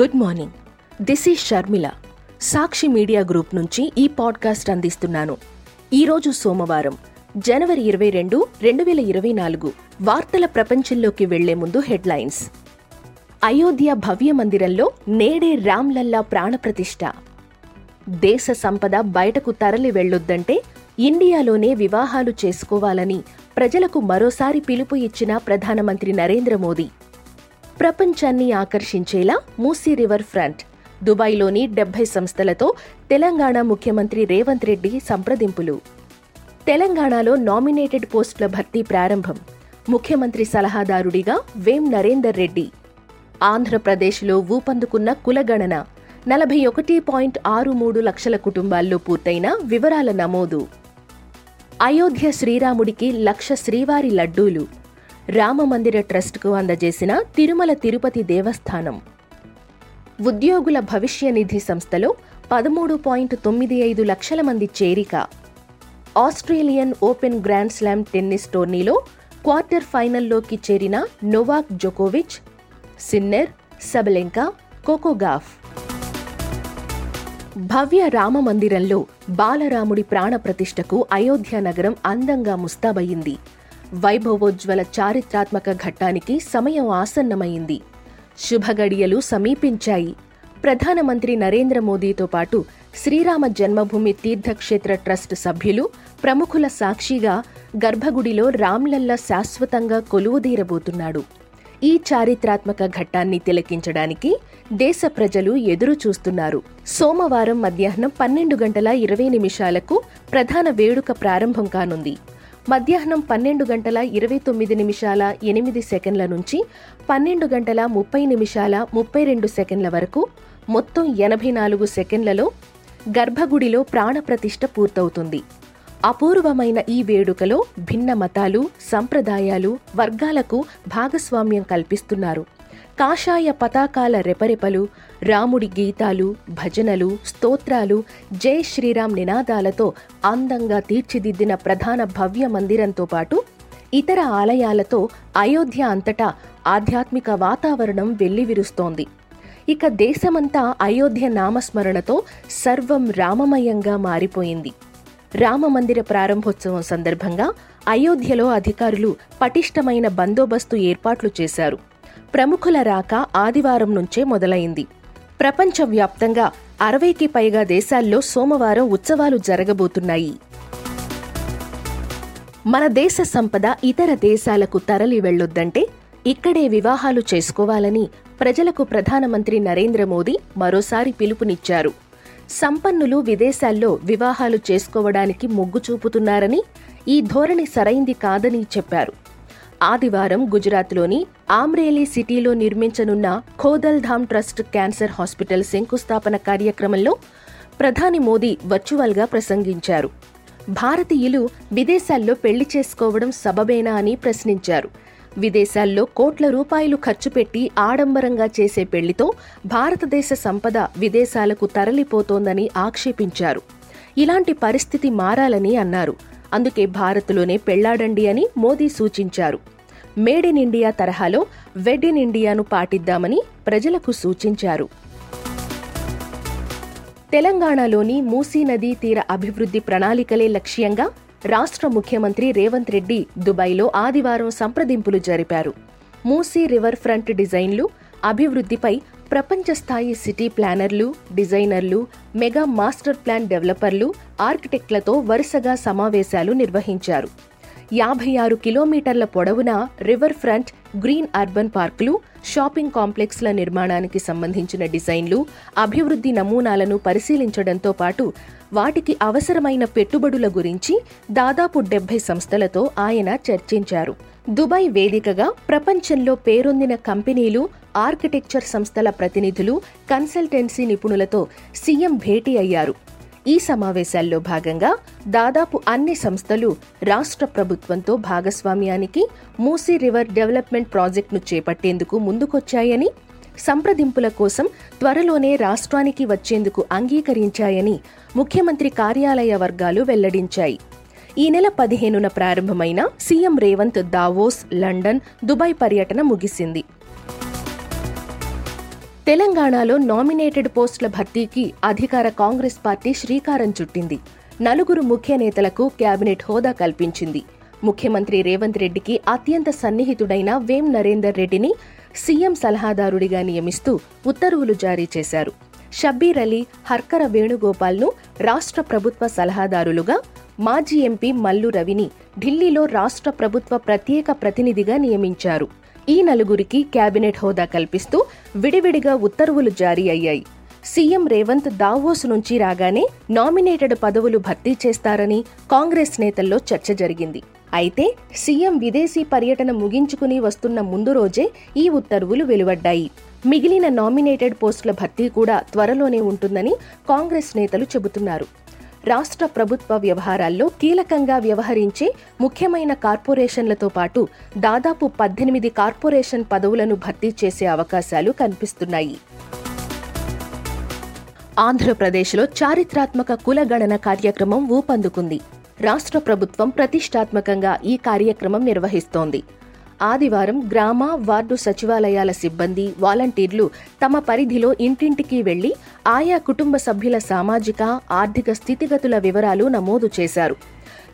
Good morning this is Sharmila Sakshi media group నుంచి ఈ podcast అందిస్తున్నాను. ఈరోజు సోమవారం జనవరి ఇరవై రెండు రెండు వేల ఇరవై నాలుగు వార్తల ప్రపంచంలోకి వెళ్ళే ముందు హెడ్లైన్స్. అయోధ్య భవ్య మందిరంలో నేడే రామ్లల్లా ప్రాణప్రతిష్ఠ దేశ సంపద బయటకు తరలి వెళ్ళొద్దంటే ఇండియాలోనే వివాహాలు చేసుకోవాలని ప్రజలకు మరోసారి పిలుపు ఇచ్చిన ప్రధానమంత్రి నరేంద్ర మోదీ. ప్రపంచాన్ని ఆకర్షించేలా మూసీ రివర్ ఫ్రంట్. దుబాయ్లోని డెబ్బై సంస్థలతో తెలంగాణ ముఖ్యమంత్రి రేవంత్ రెడ్డి సంప్రదింపులు. తెలంగాణలో నామినేటెడ్ పోస్టుల భర్తీ ప్రారంభం. ముఖ్యమంత్రి సలహాదారుడిగా వేం నరేందర్ రెడ్డి. ఆంధ్రప్రదేశ్లో ఊపందుకున్న కులగణన. నలభై ఒకటి పాయింట్ ఆరు మూడు లక్షల కుటుంబాల్లో పూర్తయిన వివరాల నమోదు. అయోధ్య శ్రీరాముడికి లక్ష శ్రీవారి లడ్డూలు. రామమందిర ట్రస్టుకు అందజేసిన తిరుమల తిరుపతి దేవస్థానం. ఉద్యోగుల భవిష్య నిధి సంస్థలో పదమూడు పాయింట్ తొమ్మిది ఐదు లక్షల మంది చేరిక. Australian open grand slam tennis టోర్నీలో క్వార్టర్ ఫైనల్లోకి చేరిన నోవాక్ జోకోవిచ్ సిన్నెర్ సబలెంకా కోకోగాఫ్ భవ్య రామ మందిరంలో బాలరాముడి ప్రాణప్రతిష్ఠకు అయోధ్య నగరం అందంగా ముస్తాబయ్యింది వైభవోజ్వల చారిత్రాత్మక ఘట్టానికి సమయం ఆసన్నమైంది. శుభగడియలు సమీపించాయి. ప్రధానమంత్రి నరేంద్ర మోదీతో పాటు శ్రీరామ జన్మభూమి తీర్థక్షేత్ర ట్రస్ట్ సభ్యులు ప్రముఖుల సాక్షిగా గర్భగుడిలో రామ్లల్లా శాశ్వతంగా కొలువుదీరబోతున్నాడు ఈ చారిత్రాత్మక ఘట్టాన్ని తిలకించడానికి దేశ ప్రజలు ఎదురు చూస్తున్నారు సోమవారం మధ్యాహ్నం పన్నెండు గంటల ఇరవై నిమిషాలకు ప్రధాన వేడుక ప్రారంభం కానుంది. మధ్యాహ్నం పన్నెండు గంటల ఇరవై తొమ్మిది నిమిషాల ఎనిమిది సెకండ్ల నుంచి పన్నెండు గంటల ముప్పై నిమిషాల ముప్పై రెండు సెకండ్ల వరకు మొత్తం ఎనభై నాలుగు సెకండ్లలో గర్భగుడిలో ప్రాణప్రతిష్ఠ పూర్తవుతుంది. అపూర్వమైన ఈ వేడుకలో భిన్న మతాలు సంప్రదాయాలు వర్గాలకు భాగస్వామ్యం కల్పిస్తున్నారు. కాషాయ పతాకాల రెపరెపలు రాముడి గీతాలు భజనలు స్తోత్రాలు జై శ్రీరామ్ నినాదాలతో అందంగా తీర్చిదిద్దిన ప్రధాన భవ్య మందిరంతో పాటు ఇతర ఆలయాలతో అయోధ్య అంతటా ఆధ్యాత్మిక వాతావరణం వెల్లివిరుస్తోంది. ఇక దేశమంతా అయోధ్య నామస్మరణతో సర్వం రామమయంగా మారిపోయింది. రామమందిర ప్రారంభోత్సవం సందర్భంగా అయోధ్యలో అధికారులు పటిష్టమైన బందోబస్తు ఏర్పాట్లు చేశారు. ప్రముఖుల రాక ఆదివారం నుంచే మొదలైంది. ప్రపంచవ్యాప్తంగా అరవైకి పైగా దేశాల్లో సోమవారం ఉత్సవాలు జరగబోతున్నాయి. మన దేశ సంపద ఇతర దేశాలకు తరలి వెళ్ళొద్దంటే ఇక్కడే వివాహాలు చేసుకోవాలని ప్రజలకు ప్రధానమంత్రి నరేంద్ర మోదీ మరోసారి పిలుపునిచ్చారు. సంపన్నులు విదేశాల్లో వివాహాలు చేసుకోవడానికి మొగ్గు చూపుతున్నారని ఈ ధోరణి సరైంది కాదని చెప్పారు. ఆదివారం గుజరాత్లోని ఆమ్రేలీ సిటీలో నిర్మించనున్న ఖోదల్ధామ్ ట్రస్ట్ క్యాన్సర్ హాస్పిటల్ శంకుస్థాపన కార్యక్రమంలో ప్రధాని మోదీ వర్చువల్గా ప్రసంగించారు. భారతీయులు విదేశాల్లో పెళ్ళి చేసుకోవడం సబబేనా అని ప్రశ్నించారు. విదేశాల్లో కోట్ల రూపాయలు ఖర్చు పెట్టి ఆడంబరంగా చేసే పెళ్ళితో భారతదేశ సంపద విదేశాలకు తరలిపోతోందని ఆక్షేపించారు. ఇలాంటి పరిస్థితి మారాలని అన్నారు. అందుకే భారత్లోనే పెళ్ళాడండి అని మోదీ సూచించారు. మేడ్ ఇన్ ఇండియా తరహాలో వెడ్ ఇన్ ఇండియాను పాటిద్దామని ప్రజలకు సూచించారు. తెలంగాణలోని మూసీ నదీ తీర అభివృద్ధి ప్రణాళికలే లక్ష్యంగా రాష్ట్ర ముఖ్యమంత్రి రేవంత్ రెడ్డి దుబాయ్లో ఆదివారం సంప్రదింపులు జరిపారు. మూసీ రివర్ ఫ్రంట్ డిజైన్లు అభివృద్ధిపై ప్రపంచ స్థాయి సిటీ ప్లానర్లు డిజైనర్లు మెగా మాస్టర్ ప్లాన్ డెవలపర్లు ఆర్కిటెక్ట్లతో వరుసగా సమావేశాలు నిర్వహించారు. యాభై ఆరు కిలోమీటర్ల పొడవున రివర్ ఫ్రంట్ గ్రీన్ అర్బన్ పార్కులు షాపింగ్ కాంప్లెక్స్ల నిర్మాణానికి సంబంధించిన డిజైన్లు అభివృద్ధి నమూనాలను పరిశీలించడంతో పాటు వాటికి అవసరమైన పెట్టుబడుల గురించి దాదాపు డెబ్బై సంస్థలతో ఆయన చర్చించారు. దుబాయ్ వేదికగా ప్రపంచంలో పేరొందిన కంపెనీలు ఆర్కిటెక్చర్ సంస్థల ప్రతినిధులు కన్సల్టెన్సీ నిపుణులతో సీఎం భేటీ అయ్యారు. ఈ సమావేశాల్లో భాగంగా దాదాపు అన్ని సంస్థలు రాష్ట్ర ప్రభుత్వంతో భాగస్వామ్యానికి మూసీ రివర్ డెవలప్మెంట్ ప్రాజెక్టును చేపట్టేందుకు ముందుకొచ్చాయని సంప్రదింపుల కోసం త్వరలోనే రాష్ట్రానికి వచ్చేందుకు అంగీకరించాయని ముఖ్యమంత్రి కార్యాలయ వర్గాలు వెల్లడించాయి. ఈ నెల పదిహేనున ప్రారంభమైన CM Revanth Davos London Dubai పర్యటన ముగిసింది. తెలంగాణలో నామినేటెడ్ పోస్టుల భర్తీకి అధికార కాంగ్రెస్ పార్టీ శ్రీకారం చుట్టింది. నలుగురు ముఖ్య నేతలకు కేబినెట్ హోదా కల్పించింది. ముఖ్యమంత్రి రేవంత్ రెడ్డికి అత్యంత సన్నిహితుడైన వేం నరేందర్ రెడ్డిని సీఎం సలహాదారుడిగా నియమిస్తూ ఉత్తర్వులు జారీ చేశారు. షబ్బీర్ అలీ హర్కర వేణుగోపాల్ను రాష్ట్ర ప్రభుత్వ సలహాదారులుగా మాజీ ఎంపీ మల్లు రవిని ఢిల్లీలో రాష్ట్ర ప్రభుత్వ ప్రత్యేక ప్రతినిధిగా నియమించారు. ఈ నలుగురికి కేబినెట్ హోదా కల్పిస్తూ విడివిడిగా ఉత్తర్వులు జారీ అయ్యాయి. సీఎం రేవంత్ దావోస్ నుంచి రాగానే నామినేటెడ్ పదవులు భర్తీ చేస్తారని కాంగ్రెస్ నేతల్లో చర్చ జరిగింది. అయితే సీఎం విదేశీ పర్యటన ముగించుకుని వస్తున్న ముందు రోజే ఈ ఉత్తర్వులు వెలువడ్డాయి. మిగిలిన నామినేటెడ్ పోస్టుల భర్తీ కూడా త్వరలోనే ఉంటుందని కాంగ్రెస్ నేతలు చెబుతున్నారు. రాష్ట్ర ప్రభుత్వ వ్యవహారాల్లో కీలకంగా వ్యవహరించే ముఖ్యమైన కార్పొరేషన్లతో పాటు దాదాపు పద్దెనిమిది కార్పొరేషన్ పదవులను భర్తీ చేసే అవకాశాలు కనిపిస్తున్నాయి. ఆంధ్రప్రదేశ్లో చారిత్రాత్మక కులగణన కార్యక్రమం ఊపందుకుంది. రాష్ట్ర ప్రభుత్వం ప్రతిష్టాత్మకంగా ఈ కార్యక్రమం నిర్వహిస్తోంది. ఆదివారం గ్రామ వార్డు సచివాలయాల సిబ్బంది వాలంటీర్లు తమ పరిధిలో ఇంటింటికి వెళ్ళి ఆయా కుటుంబ సభ్యుల సామాజిక ఆర్థిక స్థితిగతుల వివరాలు నమోదు చేశారు.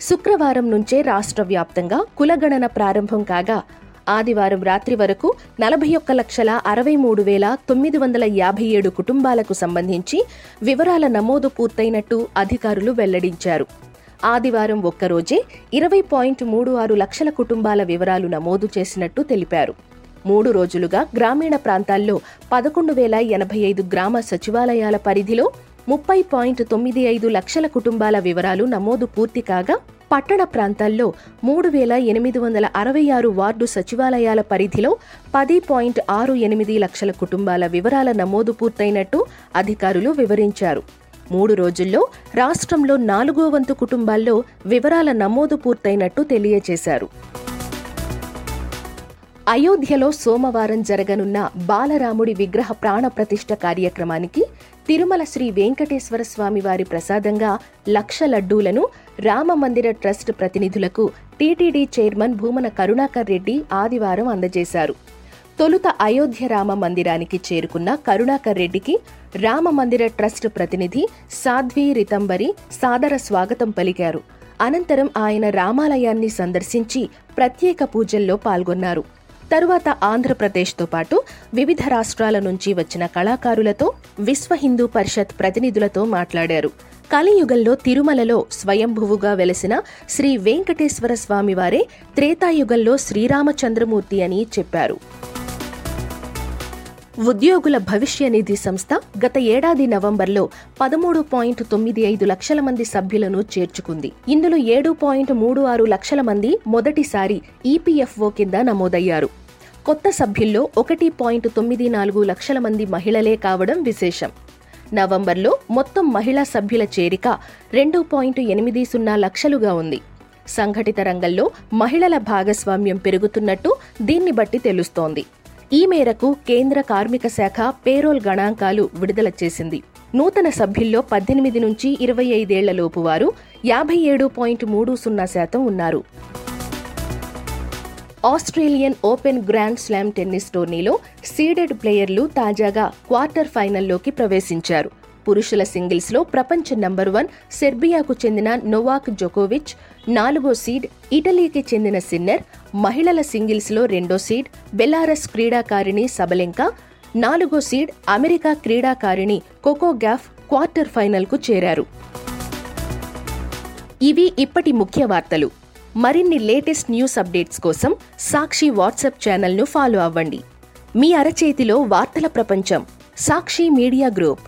శుక్రవారం నుంచే రాష్ట్ర వ్యాప్తంగా కులగణన ప్రారంభం కాగా ఆదివారం రాత్రి వరకు నలభై ఒక్క లక్షల అరవై మూడు వేల తొమ్మిది వందల యాభై ఏడు కుటుంబాలకు సంబంధించి వివరాల నమోదు పూర్తయినట్టు అధికారులు వెల్లడించారు. ఆదివారం ఒక్కరోజే ఇరవై పాయింట్ మూడు ఆరు లక్షల కుటుంబాల వివరాలు నమోదు చేసినట్టు తెలిపారు. మూడు రోజులుగా గ్రామీణ ప్రాంతాల్లో పదకొండు వేల ఎనభై ఐదు గ్రామ సచివాలయాల పరిధిలో ముప్పై పాయింట్ తొమ్మిది ఐదు లక్షల కుటుంబాల వివరాలు నమోదు పూర్తి కాగా పట్టణ ప్రాంతాల్లో మూడు వేల ఎనిమిది వందల అరవై ఆరు వార్డు సచివాలయాల పరిధిలో పది పాయింట్ ఆరు ఎనిమిది లక్షల కుటుంబాల వివరాల నమోదు పూర్తయినట్టు అధికారులు వివరించారు. మూడు రోజుల్లో రాష్ట్రంలో నాలుగో వంతు కుటుంబాల్లో వివరాల నమోదు పూర్తయినట్టు తెలియజేశారు. అయోధ్యలో సోమవారం జరగనున్న బాలరాముడి విగ్రహ ప్రాణ ప్రతిష్ఠ కార్యక్రమానికి తిరుమల శ్రీ వెంకటేశ్వర స్వామి వారి ప్రసాదంగా లక్ష లడ్డూలను రామమందిర ట్రస్ట్ ప్రతినిధులకు టీటీడీ చైర్మన్ భూమన కరుణాకర్ రెడ్డి ఆదివారం అందజేశారు. తొలుత అయోధ్య రామ మందిరానికి చేరుకున్న కరుణాకర్ రెడ్డికి రామ మందిర ట్రస్ట్ ప్రతినిధి సాధ్వి రితంబరి సాదర స్వాగతం పలికారు. అనంతరం ఆయన రామాలయాన్ని సందర్శించి ప్రత్యేక పూజల్లో పాల్గొన్నారు. తరువాత ఆంధ్రప్రదేశ్తో పాటు వివిధ రాష్ట్రాల నుంచి వచ్చిన కళాకారులతో విశ్వ హిందూ పరిషత్ ప్రతినిధులతో మాట్లాడారు. కలియుగంలో తిరుమలలో స్వయంభువుగా వెలసిన శ్రీ వెంకటేశ్వర స్వామివారే త్రేతాయుగంలో శ్రీరామచంద్రమూర్తి అని చెప్పారు. ఉద్యోగుల భవిష్య నిధి సంస్థ గత ఏడాది నవంబర్లో పదమూడు పాయింట్ తొమ్మిది ఐదు లక్షల మంది సభ్యులను చేర్చుకుంది. ఇందులో ఏడు పాయింట్ మూడు ఆరు లక్షల మంది మొదటిసారి ఈపీఎఫ్ఓ కింద నమోదయ్యారు. కొత్త సభ్యుల్లో ఒకటి పాయింట్ తొమ్మిది నాలుగు లక్షల మంది మహిళలే కావడం విశేషం. నవంబర్లో మొత్తం మహిళా సభ్యుల చేరిక రెండు పాయింట్ ఎనిమిది సున్నా లక్షలుగా ఉంది. సంఘటిత రంగంలో మహిళల భాగస్వామ్యం పెరుగుతున్నట్టు దీన్ని బట్టి తెలుస్తోంది. ఈ మేరకు కేంద్ర కార్మిక శాఖ పేరోల్ గణాంకాలు విడుదల చేసింది. నూతన సభ్యుల్లో పద్దెనిమిది నుంచి ఇరవై ఐదేళ్ళలోపు వారు యాభై ఏడు పాయింట్ మూడు సున్నా శాతం ఉన్నారు. Australian Open Grand Slam tennis టోర్నీలో సీడెడ్ ప్లేయర్లు తాజాగా క్వార్టర్ ఫైనల్లోకి ప్రవేశించారు. పురుషుల సింగిల్స్లో ప్రపంచ నంబర్ వన్ సెర్బియాకు చెందిన నొవాక్ జోకోవిచ్ నాలుగో సీడ్ ఇటలీకి చెందిన సిన్నర్ మహిళల సింగిల్స్లో రెండో సీడ్ బెలారస్ క్రీడాకారిణి సబలెంకా నాలుగో సీడ్ అమెరికా క్రీడాకారిణి కోకో గ్యాఫ్ క్వార్టర్ ఫైనల్కు చేరారు. ఇవి ఇప్పటి ముఖ్య వార్తలు. మరిన్ని లేటెస్ట్ న్యూస్ అప్డేట్స్ కోసం సాక్షి వాట్సాప్ ఛానల్ను ఫాలో అవ్వండి. మీ అరచేతిలో వార్తల ప్రపంచం. Sakshi media group.